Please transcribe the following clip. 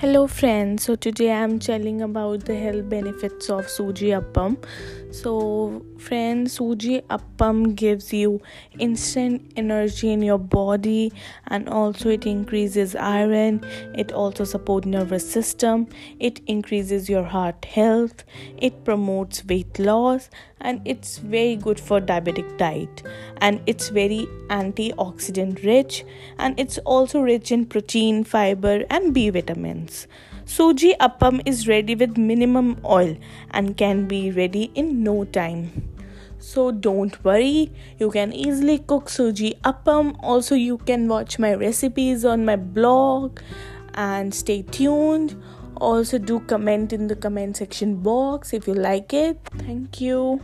Hello friends, so today I'm telling about the health benefits of Suji Appam. So friends, Suji Appam gives you instant energy in your body and also it increases iron, it also supports nervous system, it increases your heart health, it promotes weight loss and it's very good for diabetic diet and it's very antioxidant rich and it's also rich in protein, fiber and B vitamins. Suji appam is ready with minimum oil and can be ready in no time. So don't worry, you can easily cook suji appam. Also, you can watch my recipes on my blog and stay tuned. Also, do comment in the comment section box if you like it. Thank you.